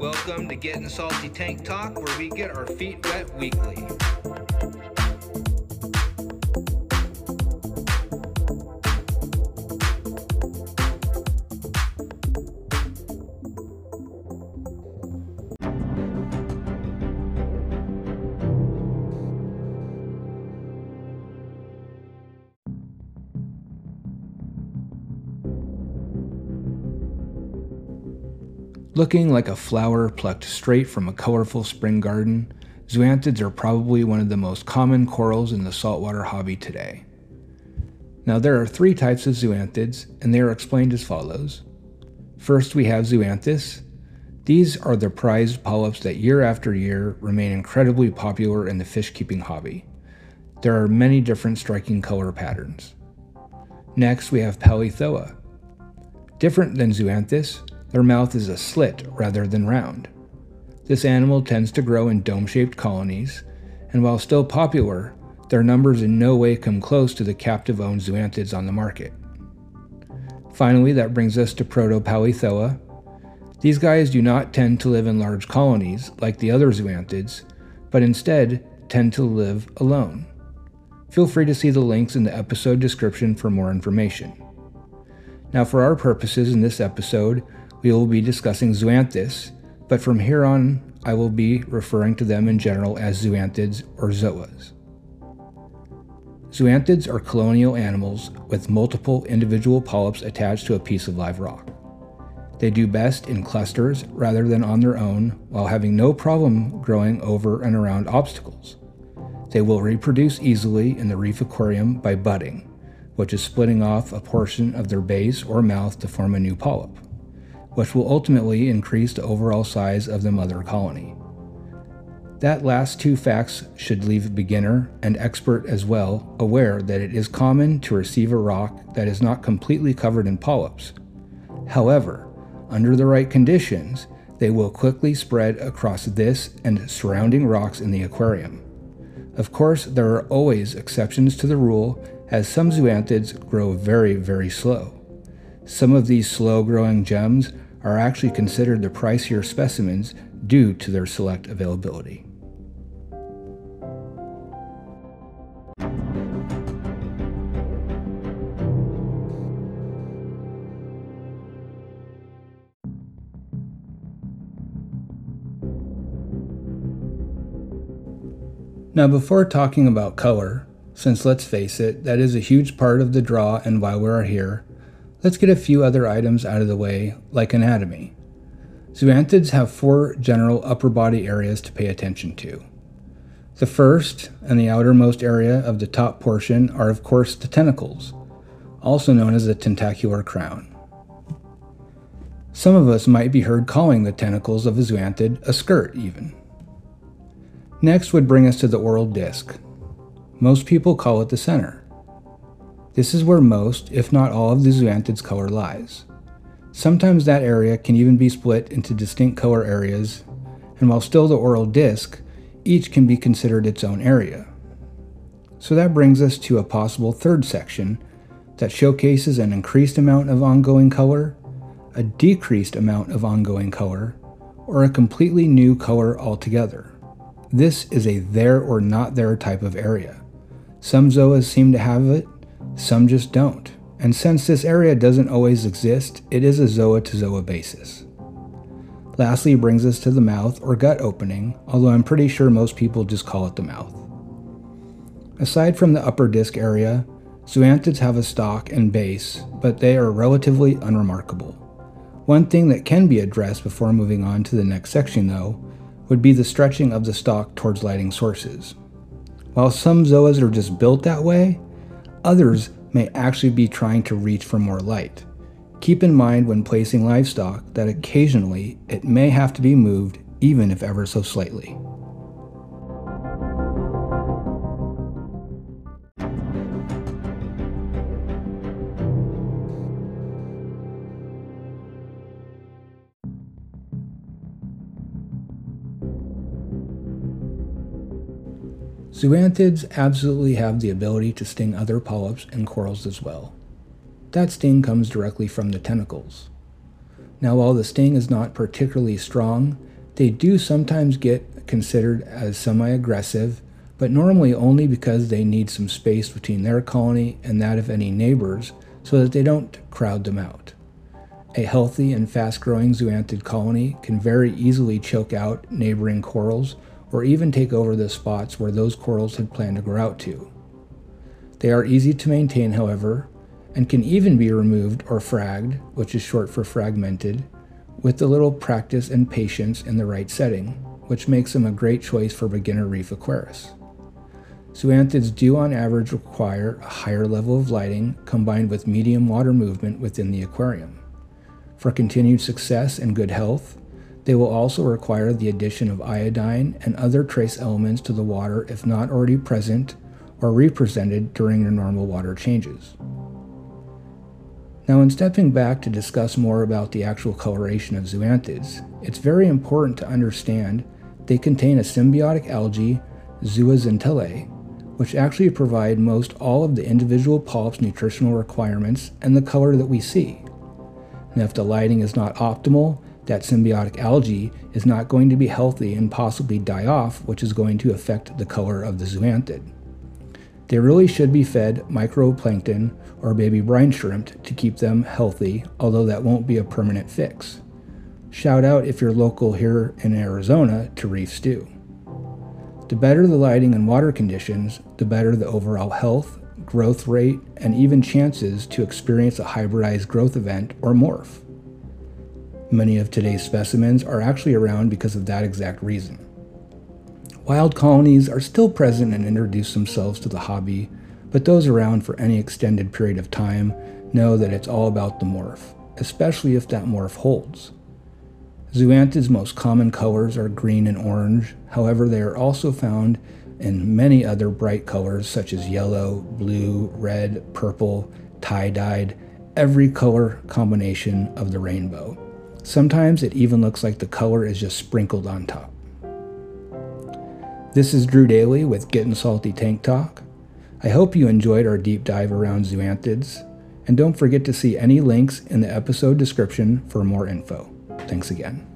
Welcome to Getting Salty Tank Talk, where we get our feet wet weekly. Looking like a flower plucked straight from a colorful spring garden, zoanthids are probably one of the most common corals in the saltwater hobby today. Now, there are three types of zoanthids, and they are explained as follows. First, we have zoanthus. These are the prized polyps that year after year remain incredibly popular in the fish keeping hobby. There are many different striking color patterns. Next, we have Palythoa. Different than zoanthus, their mouth is a slit rather than round. This animal tends to grow in dome shaped colonies, and while still popular, their numbers in no way come close to the captive owned zoanthids on the market. Finally, that brings us to Protopalythoa. These guys do not tend to live in large colonies like the other zoanthids, but instead tend to live alone. Feel free to see the links in the episode description for more information. Now, for our purposes in this episode, we will be discussing zoanthus, but from here on, I will be referring to them in general as zoanthids or zoas. Zoanthids are colonial animals with multiple individual polyps attached to a piece of live rock. They do best in clusters rather than on their own while having no problem growing over and around obstacles. They will reproduce easily in the reef aquarium by budding, which is splitting off a portion of their base or mouth to form a new polyp which will ultimately increase the overall size of the mother colony. That last two facts should leave beginner and expert as well aware that it is common to receive a rock that is not completely covered in polyps. However, under the right conditions, they will quickly spread across this and surrounding rocks in the aquarium. Of course, there are always exceptions to the rule, as some zoanthids grow very, very slow. Some of these slow growing gems are actually considered the pricier specimens due to their select availability. Now, before talking about color, since let's face it, that is a huge part of the draw and why we are here, Let's get a few other items out of the way, like anatomy. Zoanthids have four general upper body areas to pay attention to. The first and the outermost area of the top portion are, of course, the tentacles, also known as the tentacular crown. Some of us might be heard calling the tentacles of a zoanthid a skirt, even. Next would bring us to the oral disc. Most people call it the center. This is where most, if not all, of the zoanthid's color lies. Sometimes that area can even be split into distinct color areas, and while still the oral disc, each can be considered its own area. So that brings us to a possible third section that showcases an increased amount of ongoing color, a decreased amount of ongoing color, or a completely new color altogether. This is a there or not there type of area. Some zoas seem to have it, some just don't. And since this area doesn't always exist, it is a zoa to zoa basis. Lastly, brings us to the mouth or gut opening, although I'm pretty sure most people just call it the mouth. Aside from the upper disc area, zoanthids have a stalk and base, but they are relatively unremarkable. One thing that can be addressed before moving on to the next section, though, would be the stretching of the stalk towards lighting sources. While some zoas are just built that way, Others may actually be trying to reach for more light. Keep in mind when placing livestock that occasionally it may have to be moved even if ever so slightly. Zoanthids absolutely have the ability to sting other polyps and corals as well. That sting comes directly from the tentacles. Now, while the sting is not particularly strong, They do sometimes get considered as semi aggressive, but normally only because they need some space between their colony and that of any neighbors so that they don't crowd them out. A healthy and fast growing zoanthid colony can very easily choke out neighboring corals or even take over the spots where those corals had planned to grow out to. They are easy to maintain, however, and can even be removed or fragged, which is short for fragmented, with a little practice and patience in the right setting, which makes them a great choice for beginner reef aquarists. Zoanthids do on average require a higher level of lighting combined with medium water movement within the aquarium. For continued success and good health, they will also require the addition of iodine and other trace elements to the water if not already present or represented during their normal water changes. Now, in stepping back to discuss more about the actual coloration of zoanthids, it's very important to understand they contain a symbiotic algae, Zooxanthellae, which actually provide most all of the individual polyps' nutritional requirements and the color that we see. And if the lighting is not optimal, that symbiotic algae is not going to be healthy and possibly die off, which is going to affect the color of the zoanthid. They really should be fed microplankton or baby brine shrimp to keep them healthy, although that won't be a permanent fix. Shout out if you're local here in Arizona to Reef Stew. The better the lighting and water conditions, the better the overall health, growth rate, and even chances to experience a hybridized growth event or morph. Many of today's specimens are actually around because of that exact reason. Wild colonies are still present and introduce themselves to the hobby, but those around for any extended period of time know that it's all about the morph, especially if that morph holds. Zoanthid's most common colors are green and orange, however, they are also found in many other bright colors such as yellow, blue, red, purple, tie dyed, every color combination of the rainbow. Sometimes it even looks like the color is just sprinkled on top. This is Drew Daly with Getting Salty Tank Talk. I hope you enjoyed our deep dive around zoanthids, and don't forget to see any links in the episode description for more info. Thanks again.